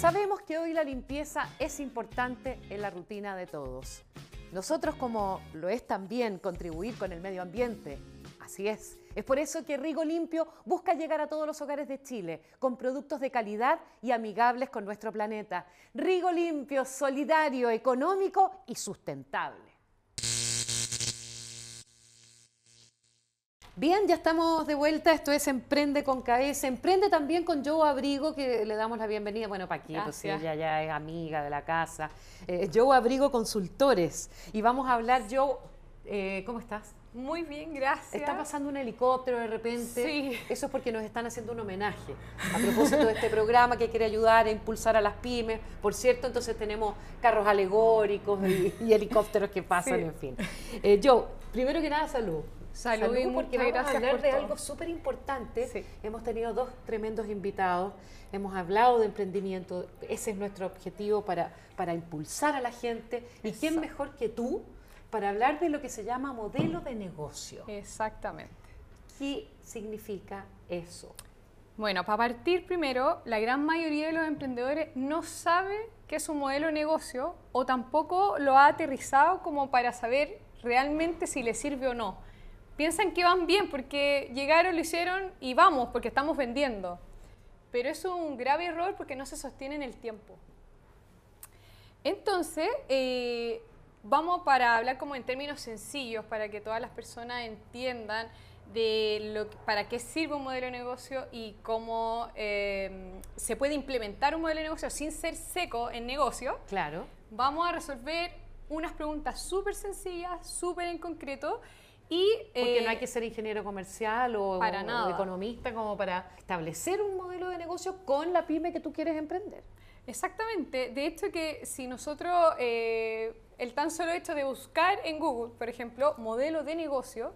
Sabemos que hoy la limpieza es importante en la rutina de todos. Nosotros, como lo es también contribuir con el medio ambiente, así es. Es por eso que Rigo Limpio busca llegar a todos los hogares de Chile con productos de calidad y amigables con nuestro planeta. Rigo Limpio, solidario, económico y sustentable. Bien, ya estamos de vuelta. Esto es Emprende con Cabeza. Emprende también con Joe Abrigo, que le damos la bienvenida. Bueno, Paquito, pues ella ya es amiga de la casa. Eh, Joe Abrigo Consultores. Y vamos a hablar, Joe, eh, ¿cómo estás? Muy bien, gracias. Está pasando un helicóptero de repente. Sí. Eso es porque nos están haciendo un homenaje a propósito de este programa que quiere ayudar a impulsar a las pymes. Por cierto, entonces tenemos carros alegóricos y, helicópteros que pasan, en fin. Eh, Joe, primero que nada, salud. Salud, y porque vamos gracias a hablar de algo súper importante. Sí. Hemos tenido dos tremendos invitados, hemos hablado de emprendimiento, ese es nuestro objetivo para, para impulsar a la gente. ¿Y quién mejor que tú para hablar de lo que se llama modelo de negocio? Exactamente. ¿Qué significa eso? Bueno, para partir primero, la gran mayoría de los emprendedores no sabe qué es un modelo de negocio o tampoco lo ha aterrizado como para saber realmente si le sirve o no. Piensan que van bien porque llegaron, lo hicieron y vamos porque estamos vendiendo. Pero es un grave error porque no se sostiene en el tiempo. Entonces, eh, vamos para hablar como en términos sencillos para que todas las personas entiendan de lo, para qué sirve un modelo de negocio y cómo eh, se puede implementar un modelo de negocio sin ser seco en negocio. Claro. Vamos a resolver unas preguntas súper sencillas, súper en concreto y... Porque eh, no hay que ser ingeniero comercial o, para o economista como para establecer un modelo de negocio con la pyme que tú quieres emprender. Exactamente. De hecho que si nosotros, eh, el tan solo hecho de buscar en Google, por ejemplo, modelo de negocio,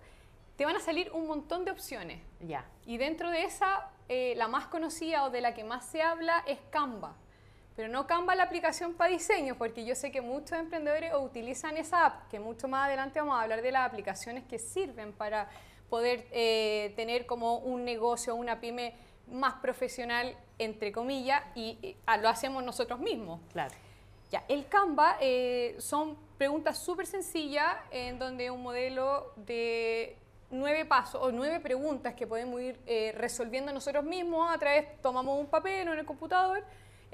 te van a salir un montón de opciones. Ya. Y dentro de esa, eh, la más conocida o de la que más se habla es Canva. Pero no Canva la aplicación para diseño, porque yo sé que muchos emprendedores utilizan esa app, que mucho más adelante vamos a hablar de las aplicaciones que sirven para poder eh, tener como un negocio, una pyme más profesional, entre comillas, y, y, ah, lo hacemos nosotros mismos. Claro. Ya, el Canva eh, son preguntas súper sencillas en donde un modelo de nueve pasos o nueve preguntas que podemos ir eh, resolviendo nosotros mismos a través, tomamos un papel o en el computador,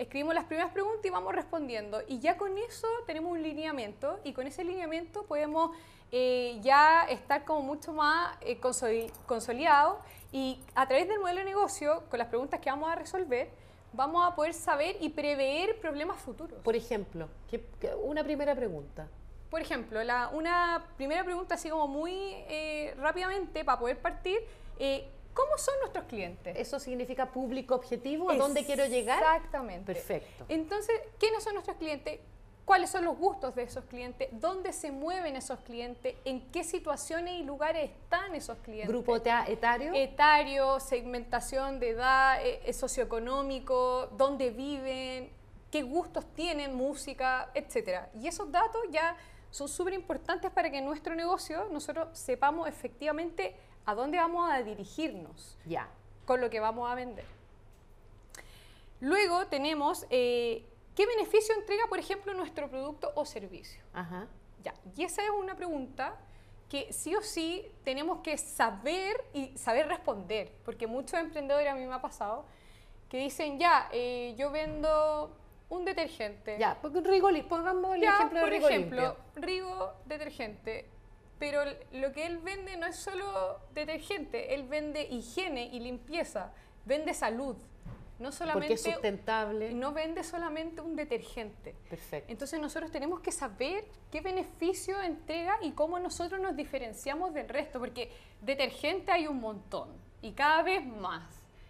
escribimos las primeras preguntas y vamos respondiendo. Y ya con eso tenemos un lineamiento y con ese lineamiento podemos eh, ya estar como mucho más eh, consoli- consolidados y a través del modelo de negocio, con las preguntas que vamos a resolver, vamos a poder saber y prever problemas futuros. Por ejemplo, ¿qué- qué- una primera pregunta. Por ejemplo, la, una primera pregunta así como muy eh, rápidamente para poder partir, eh, ¿cómo son nuestros clientes? ¿Eso significa público objetivo? ¿A dónde quiero llegar? Exactamente. Perfecto. Entonces, ¿quiénes son nuestros clientes? ¿Cuáles son los gustos de esos clientes? ¿Dónde se mueven esos clientes? ¿En qué situaciones y lugares están esos clientes? ¿Grupo eta- etario? etario, segmentación de edad, eh, eh, socioeconómico, dónde viven, qué gustos tienen, música, etc. Y esos datos ya son súper importantes para que en nuestro negocio nosotros sepamos efectivamente a dónde vamos a dirigirnos ya. con lo que vamos a vender. Luego tenemos eh, qué beneficio entrega, por ejemplo, nuestro producto o servicio. Ajá. Ya, y esa es una pregunta que sí o sí tenemos que saber y saber responder, porque muchos emprendedores a mí me ha pasado que dicen, ya, eh, yo vendo un detergente. Ya, porque Rigoli, pongamos el Ya, ejemplo de por Rigo ejemplo, Limpio. Rigo detergente, pero lo que él vende no es solo detergente, él vende higiene y limpieza, vende salud, no Porque solamente es sustentable. no vende solamente un detergente. Perfecto. Entonces nosotros tenemos que saber qué beneficio entrega y cómo nosotros nos diferenciamos del resto, porque detergente hay un montón y cada vez más.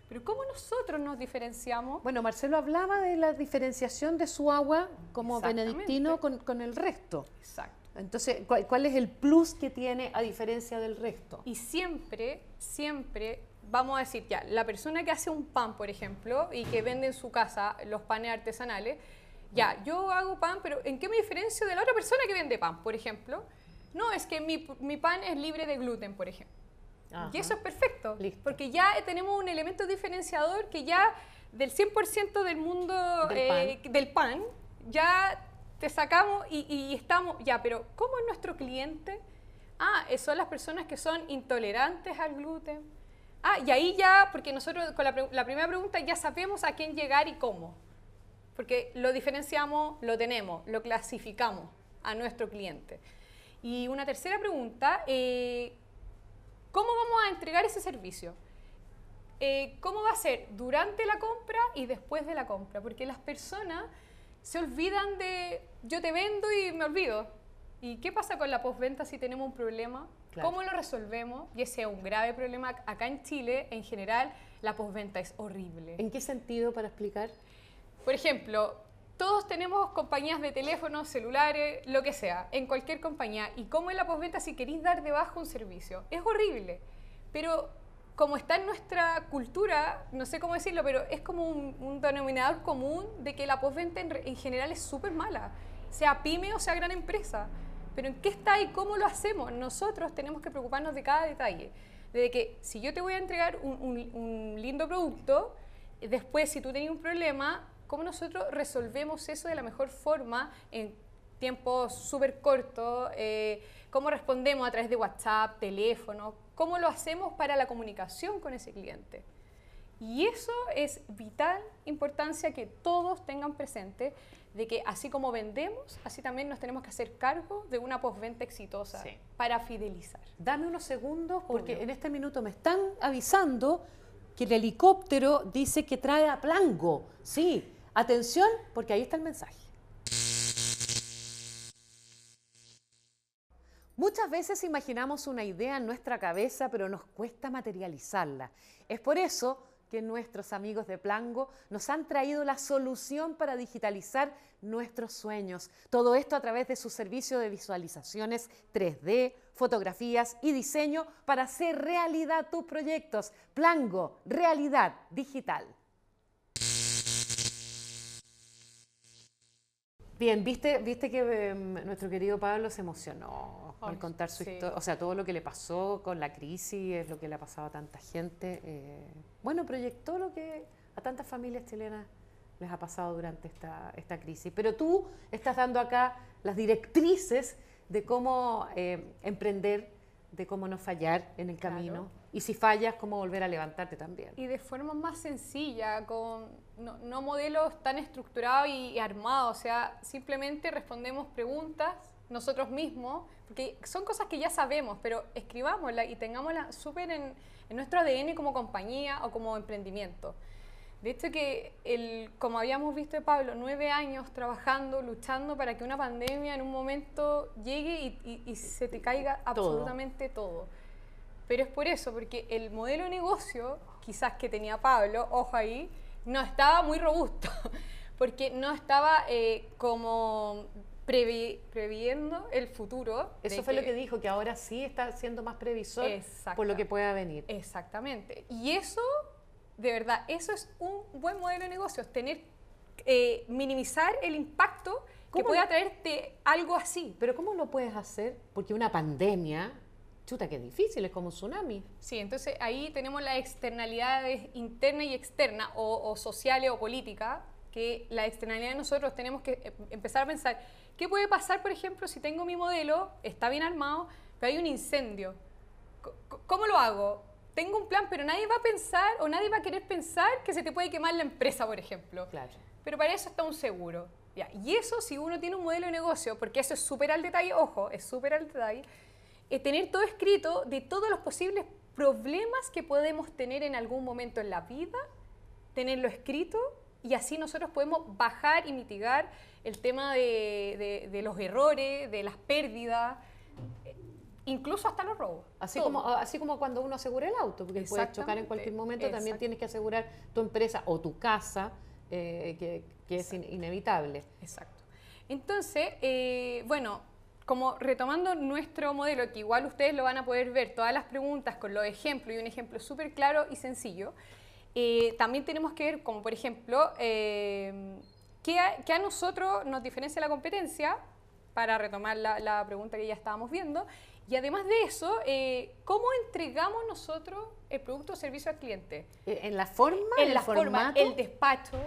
Pero ¿cómo nosotros nos diferenciamos? Bueno, Marcelo hablaba de la diferenciación de su agua como benedictino con, con el resto. Exacto. Entonces, ¿cuál, cuál es el plus que tiene a diferencia del resto? Y siempre, siempre vamos a decir, ya, la persona que hace un pan, por ejemplo, y que vende en su casa los panes artesanales, ya, yo hago pan, pero ¿en qué me diferencio de la otra persona que vende pan, por ejemplo? No, es que mi, mi pan es libre de gluten, por ejemplo. Ajá. Y eso es perfecto, Listo. porque ya tenemos un elemento diferenciador que ya del 100% del mundo Del eh, del pan, ya te sacamos y, y estamos, ya, pero ¿cómo es nuestro cliente? Ah, eh, son las personas que son intolerantes al gluten. Ah, y ahí ya, porque nosotros con la, la primera pregunta ya sabemos a quién llegar y cómo. Porque lo diferenciamos, lo tenemos, lo clasificamos a nuestro cliente. Y una tercera pregunta, eh, ¿cómo vamos a entregar ese servicio? Eh, ¿Cómo va a ser durante la compra y después de la compra? Porque las personas se olvidan de yo te vendo y me olvido. ¿Y qué pasa con la postventa si tenemos un problema? Claro. ¿Cómo lo resolvemos? Y ese es un grave problema. Acá en Chile, en general, la postventa es horrible. ¿En qué sentido para explicar? Por ejemplo, todos tenemos compañías de teléfonos, celulares, lo que sea, en cualquier compañía. ¿Y cómo es la postventa si queréis dar de baja un servicio? Es horrible. Pero como está en nuestra cultura, no sé cómo decirlo, pero es como un, un denominador común de que la postventa en, en general es súper mala, sea pyme o sea gran empresa. Pero ¿en qué está y cómo lo hacemos? Nosotros tenemos que preocuparnos de cada detalle. De que si yo te voy a entregar un, un- un lindo producto, después si tú tenías un problema, ¿cómo nosotros resolvemos eso de la mejor forma en tiempos súper cortos? Eh, ¿Cómo respondemos a través de WhatsApp, teléfono? ¿Cómo lo hacemos para la comunicación con ese cliente? Y eso es vital importancia que todos tengan presente de que así como vendemos, así también nos tenemos que hacer cargo de una postventa exitosa Sí. para fidelizar. Dame unos segundos porque Obvio. en este minuto me están avisando que el helicóptero dice que trae a Plango. Sí, atención porque ahí está el mensaje. Muchas veces imaginamos una idea en nuestra cabeza, pero nos cuesta materializarla. Es por eso que nuestros amigos de Plango nos han traído la solución para digitalizar nuestros sueños. Todo esto a través de su servicio de visualizaciones 3D, fotografías y diseño para hacer realidad tus proyectos. Plango, realidad digital. Bien, viste, viste que em, nuestro querido Pablo se emocionó al contar su sí. historia, o sea, todo lo que le pasó con la crisis, es lo que le ha pasado a tanta gente. eh, bueno, proyectó lo que a tantas familias chilenas les ha pasado durante esta, esta crisis. Pero tú estás dando acá las directrices de cómo eh, emprender, de cómo no fallar en el Claro. Y si fallas, cómo volver a levantarte también. Y de forma más sencilla, con no, no modelos tan estructurados y, y armados, o sea, simplemente respondemos preguntas nosotros mismos, porque son cosas que ya sabemos, pero escribámoslas y tengámoslas súper en, en nuestro ADN como compañía o como emprendimiento. De hecho que, el, como habíamos visto de Pablo, nueve años trabajando, luchando para que una pandemia en un momento llegue y, y- y se te caiga absolutamente todo. Pero es por eso, porque el modelo de negocio, quizás que tenía Pablo, ojo ahí, no estaba muy robusto, porque no estaba eh, como previ- previendo el futuro. Eso fue lo que dijo, que ahora sí está siendo más previsor por lo que pueda venir. Exactamente. Y eso, de verdad, eso es un buen modelo de negocios, tener, eh, minimizar el impacto que ¿Cómo pueda traerte algo así. Pero ¿cómo lo puedes hacer? Porque una pandemia, chuta, que difícil, es como un tsunami. Sí, entonces ahí tenemos las externalidades internas y externas, o, o sociales o políticas, que la externalidad nosotros tenemos que eh, empezar a pensar, ¿qué puede pasar, por ejemplo, si tengo mi modelo, está bien armado, pero hay un incendio? ¿Cómo lo hago? Tengo un plan, pero nadie va a pensar o nadie va a querer pensar que se te puede quemar la empresa, por ejemplo. Claro. Pero para eso está un seguro. Ya, Y eso si uno tiene un modelo de negocio, porque eso es súper al detalle, ojo, es súper al detalle, tener todo escrito de todos los posibles problemas que podemos tener en algún momento en la vida, tenerlo escrito y así nosotros podemos bajar y mitigar el tema de, de- de los errores, de las pérdidas, eh, incluso hasta los robos. Así Todo. como, así como cuando uno asegura el auto, porque puede chocar en cualquier momento, también tienes que asegurar tu empresa o tu casa, eh, que, que es in- inevitable. Exacto. Entonces, eh, bueno, como retomando nuestro modelo, que igual ustedes lo van a poder ver, todas las preguntas con los ejemplos y un ejemplo súper claro y sencillo, eh, también tenemos que ver, como por ejemplo, eh, ¿qué, a, qué a nosotros nos diferencia la competencia? Para retomar la, la pregunta que ya estábamos viendo. Y además de eso, eh, ¿cómo entregamos nosotros el producto o servicio al cliente. ¿En la forma? En la forma, el despacho.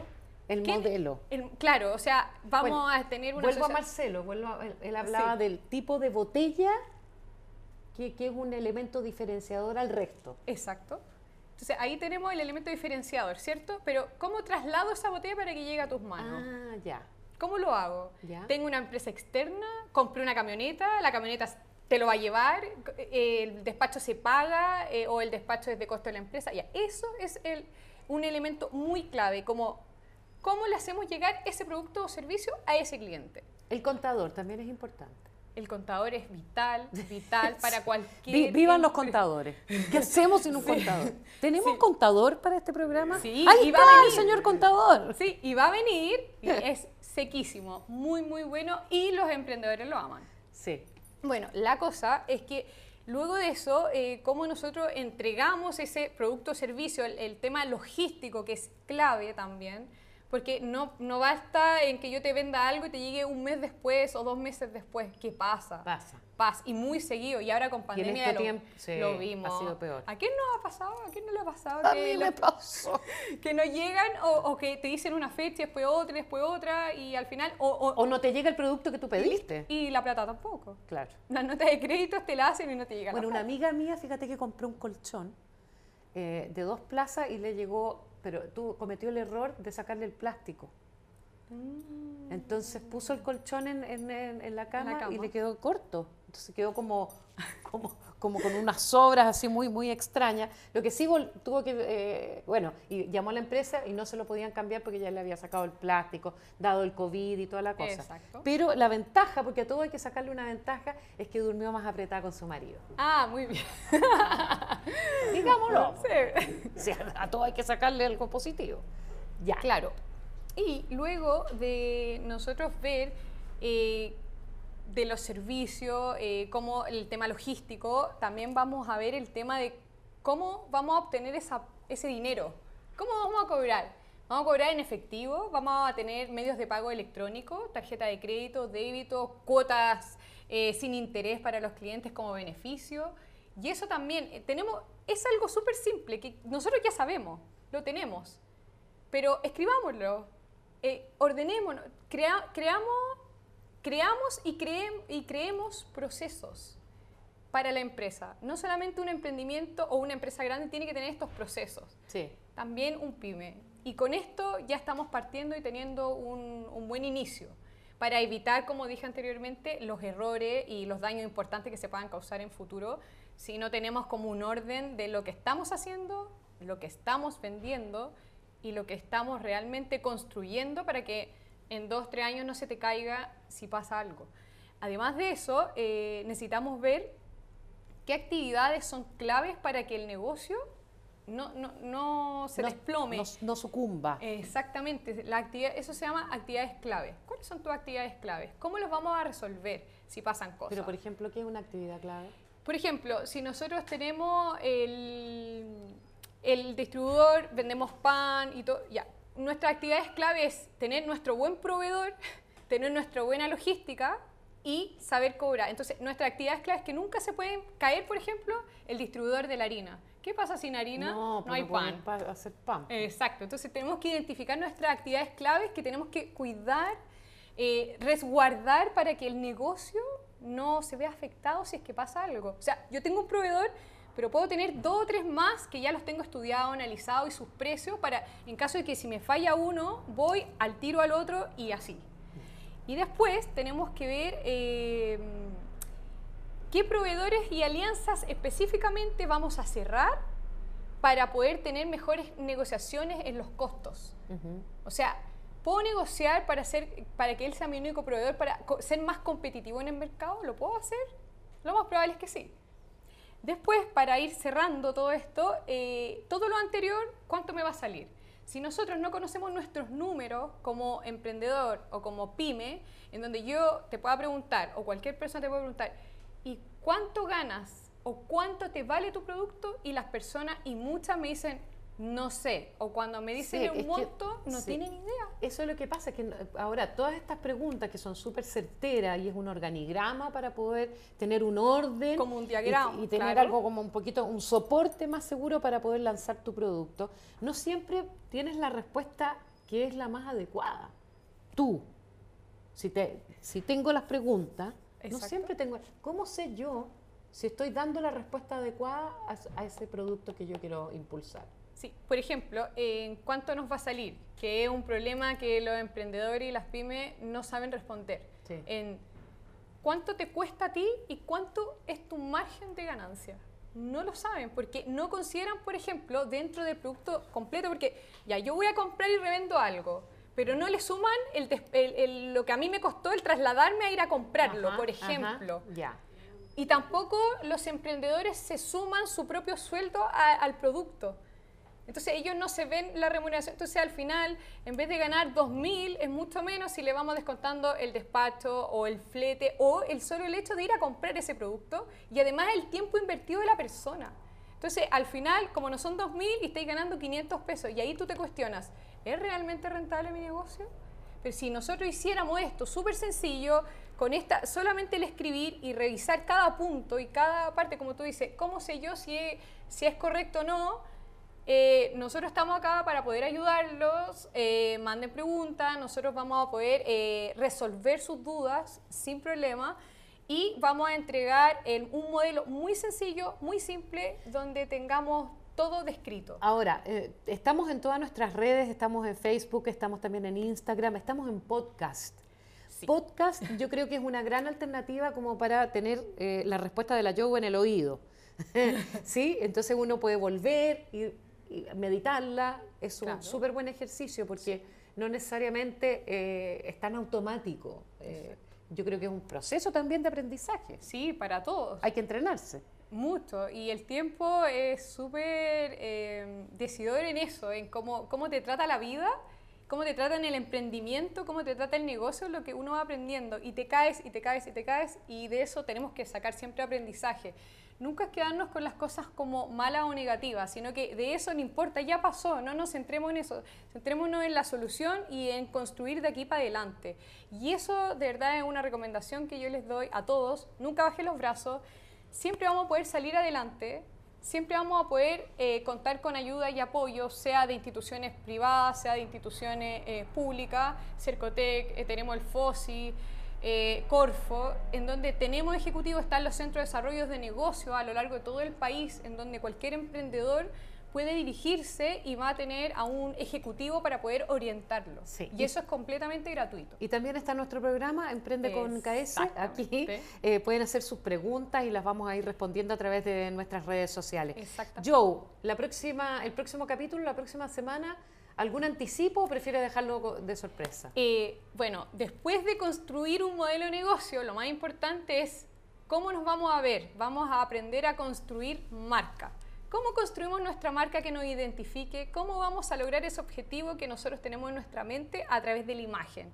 El modelo. claro, o sea, vamos a tener una... Vuelvo a Marcelo, él, hablaba del tipo de botella que, que es un elemento diferenciador al resto. Exacto. Entonces ahí tenemos el elemento diferenciador, ¿cierto? Pero ¿cómo traslado esa botella para que llegue a tus manos? Ah, ya. ¿Cómo lo hago? Tengo una empresa externa, compré una camioneta, la camioneta te lo va a llevar, el despacho se paga eh, o el despacho es de costo de la empresa. Ya, eso es el, un elemento muy clave, como cómo le hacemos llegar ese producto o servicio a ese cliente. El contador también es importante. El contador es vital, vital para cualquier... vivan los contadores. ¿Qué hacemos sin un contador? ¿Tenemos contador para este programa? Sí, Ahí va a venir. señor contador. Sí, y va a venir y es sequísimo, muy, muy bueno y los emprendedores lo aman. Sí. Bueno, la cosa es que luego de eso, eh, cómo nosotros entregamos ese producto o servicio, el tema logístico que es clave también, porque no, no basta en que yo te venda algo y te llegue un mes después o dos meses después. ¿Qué pasa? Pasa. Pasa. Y muy seguido. Y ahora con pandemia este lo, lo, vimos. Ha sido peor. ¿A quién no ha pasado? ¿A quién no le ha pasado? A mí me pasó. Que no llegan o, o, que te dicen una fecha, después otra, después otra y al final... O, o, no te llega el producto que tú pediste. Y, la plata tampoco. Claro. Las notas de crédito te la hacen y no te llegan. Bueno, una amiga mía, fíjate que compró un colchón eh, de dos plazas y le llegó, pero tú cometió el error de sacarle el plástico. Entonces puso el colchón en, en, la, cama y le quedó corto. Entonces quedó como, como, como con unas sobras así muy, muy extrañas. Lo que sí tuvo que, eh, bueno, y llamó a la empresa y no se lo podían cambiar porque ya le había sacado el plástico, dado el COVID y toda la cosa. Pero la ventaja, porque a todo hay que sacarle una ventaja, es que durmió más apretada con su marido. Ah, muy bien. Digámoslo. Sí. a todo hay que sacarle algo positivo. Ya. Claro. Y luego de nosotros ver eh, de los servicios, eh, como el tema logístico, también vamos a ver el tema de cómo vamos a obtener ese dinero. ¿Cómo vamos a cobrar? Vamos a cobrar en efectivo, vamos a tener medios de pago electrónico, tarjeta de crédito, débito, cuotas eh, sin interés para los clientes como beneficio. Y eso también tenemos, es algo súper simple que nosotros ya sabemos, lo tenemos, pero escribámoslo, eh, ordenémonos, creamos, creamos y, y creemos procesos para la empresa. No solamente un emprendimiento o una empresa grande tiene que tener estos procesos. Sí. También un pyme. Y con esto ya estamos partiendo y teniendo un, un buen inicio para evitar, como dije anteriormente, los errores y los daños importantes que se puedan causar en futuro si no tenemos como un orden de lo que estamos haciendo, lo que estamos vendiendo y lo que estamos realmente construyendo para que en dos, tres años no se te caiga si pasa algo. Además de eso, eh, necesitamos ver qué actividades son claves para que el negocio no, no, no se desplome. No, sucumba. Exactamente, la actividad, eso se llama actividades claves. ¿Cuáles son tus actividades claves? ¿Cómo los vamos a resolver si pasan cosas? Pero, por ejemplo, ¿qué es una actividad clave? Por ejemplo, si nosotros tenemos el, el distribuidor, vendemos pan y todo, ya. Nuestra actividad es clave es tener nuestro buen proveedor, tener nuestra buena logística y saber cobrar. Entonces, nuestra actividad es clave es que nunca se puede caer, por ejemplo, el distribuidor de la harina. ¿Qué pasa sin harina? No, no hay pan. hacer pan. Exacto. Entonces, tenemos que identificar nuestras actividades claves que tenemos que cuidar, eh, resguardar para que el negocio no se vea afectado si es que pasa algo. O sea, yo tengo un proveedor pero puedo tener dos o tres más que ya los tengo estudiado, analizado y sus precios para, en caso de que si me falla uno, voy al tiro al otro y así. Y después tenemos que ver eh, qué proveedores y alianzas específicamente vamos a cerrar para poder tener mejores negociaciones en los costos. O sea, ¿puedo negociar para, hacer, para que él sea mi único proveedor, para ser más competitivo en el mercado? ¿Lo puedo hacer? Lo más probable es que sí. Después, para ir cerrando todo esto, eh, todo lo anterior, ¿cuánto me va a salir? Si nosotros no conocemos nuestros números como emprendedor o como pyme, en donde yo te pueda preguntar, o cualquier persona te puede preguntar, ¿y cuánto ganas? ¿O cuánto te vale tu producto? Y las personas, y muchas me dicen, no sé, o cuando me dicen Sí, un que- monto, no sí. tienen idea. Eso es lo que pasa, es que ahora todas estas preguntas que son súper certeras y es un organigrama para poder tener un orden. Como un diagrama, Y, tener claro. algo como un poquito, un soporte más seguro para poder lanzar tu producto. No siempre tienes la respuesta que es la más adecuada. Tú, si, te, si tengo las preguntas, no siempre tengo... ¿Cómo sé yo si estoy dando la respuesta adecuada a, a ese producto que yo quiero impulsar? Sí, por ejemplo, ¿en cuánto nos va a salir? Que es un problema que los emprendedores y las pymes no saben responder. Sí. En cuánto te cuesta a ti y cuánto es tu margen de ganancia. No lo saben porque no consideran, por ejemplo, dentro del producto completo, porque ya yo voy a comprar y revendo algo, pero no le suman el el- el- lo que a mí me costó el trasladarme a ir a comprarlo, Ajá, por ejemplo. ya. Y tampoco los emprendedores se suman su propio sueldo a- al producto. Entonces ellos no se ven la remuneración. Entonces al final, en vez de ganar 2.000, es mucho menos si le vamos descontando el despacho o el flete o el solo el hecho de ir a comprar ese producto y además el tiempo invertido de la persona. Entonces al final, como no son 2.000 y estáis ganando 500 pesos y ahí tú te cuestionas, ¿es realmente rentable mi negocio? Pero si nosotros hiciéramos esto súper sencillo, con esta, solamente el escribir y revisar cada punto y cada parte, como tú dices, ¿cómo sé yo si es, si es correcto o no? Eh, nosotros estamos acá para poder ayudarlos, eh, manden preguntas, nosotros vamos a poder eh, resolver sus dudas sin problema y vamos a entregar el- un modelo muy sencillo, muy simple, donde tengamos todo descrito. Ahora, estamos en todas nuestras redes, estamos en Facebook, estamos también en Instagram, estamos en podcast. Sí. Podcast yo creo que es una gran alternativa como para tener la respuesta de la Joe en el oído. ¿Sí? Entonces uno puede volver y meditarla. Es un Claro. súper buen ejercicio porque no necesariamente eh, es tan automático. Eh, yo creo que es un proceso también de aprendizaje. Sí, para todos. Hay que entrenarse. Mucho, y el tiempo es súper eh, decidor en eso, en cómo, cómo te trata la vida, cómo te trata en el emprendimiento, cómo te trata el negocio, lo que uno va aprendiendo, y te caes, y te caes, y te caes, y de eso tenemos que sacar siempre aprendizaje. Nunca es quedarnos con las cosas como malas o negativas, sino que de eso no importa, ya pasó, no nos centremos en eso, centrémonos en la solución y en construir de aquí para adelante. Y eso de verdad es una recomendación que yo les doy a todos, nunca bajen los brazos, siempre vamos a poder salir adelante, siempre vamos a poder eh, contar con ayuda y apoyo, sea de instituciones privadas, sea de instituciones eh, públicas, Cercotec, eh, tenemos el FOSI, eh, Corfo, en donde tenemos ejecutivos, están los centros de desarrollo de negocio a lo largo de todo el país, en donde cualquier emprendedor puede dirigirse y va a tener a un ejecutivo para poder orientarlo. Sí. Y eso es completamente gratuito. Y también está nuestro programa Emprende con KS. Aquí eh, pueden hacer sus preguntas y las vamos a ir respondiendo a través de nuestras redes sociales. Exactamente. Joe, la próxima, el próximo capítulo, la próxima semana, ¿algún anticipo o prefiere dejarlo de sorpresa? Eh, bueno, después de construir un modelo de negocio, lo más importante es cómo nos vamos a ver. Vamos a aprender a construir marca. ¿Cómo construimos nuestra marca que nos identifique? ¿Cómo vamos a lograr ese objetivo que nosotros tenemos en nuestra mente a través de la imagen?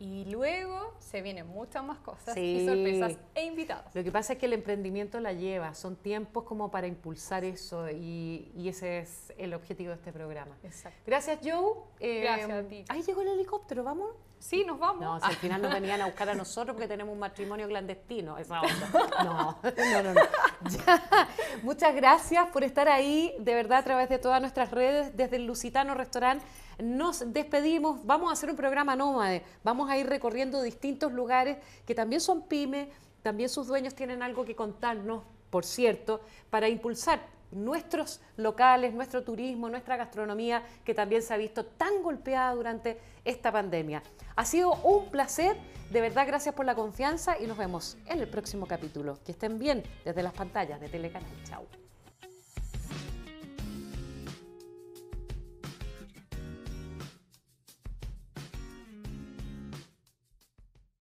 Y luego se vienen muchas más cosas y sorpresas e invitados. Lo que pasa es que el emprendimiento la lleva, son tiempos como para impulsar eso y, y ese es el objetivo de este programa. Exacto. Gracias, Joe. Eh, Gracias a ti. Ahí llegó el helicóptero, ¿vamos? Sí, nos vamos. No, si al final nos venían a buscar a nosotros porque tenemos un matrimonio clandestino, esa onda. No, no, no. no. Ya. Muchas gracias por estar ahí, de verdad, a través de todas nuestras redes, desde el Lusitano Restaurant. Nos despedimos, vamos a hacer un programa nómade, vamos a ir recorriendo distintos lugares que también son pymes, también sus dueños tienen algo que contarnos, por cierto, para impulsar nuestros locales, nuestro turismo, nuestra gastronomía, que también se ha visto tan golpeada durante esta pandemia. Ha sido un placer, de verdad gracias por la confianza y nos vemos en el próximo capítulo. Que estén bien desde las pantallas de Telecanal. Chao.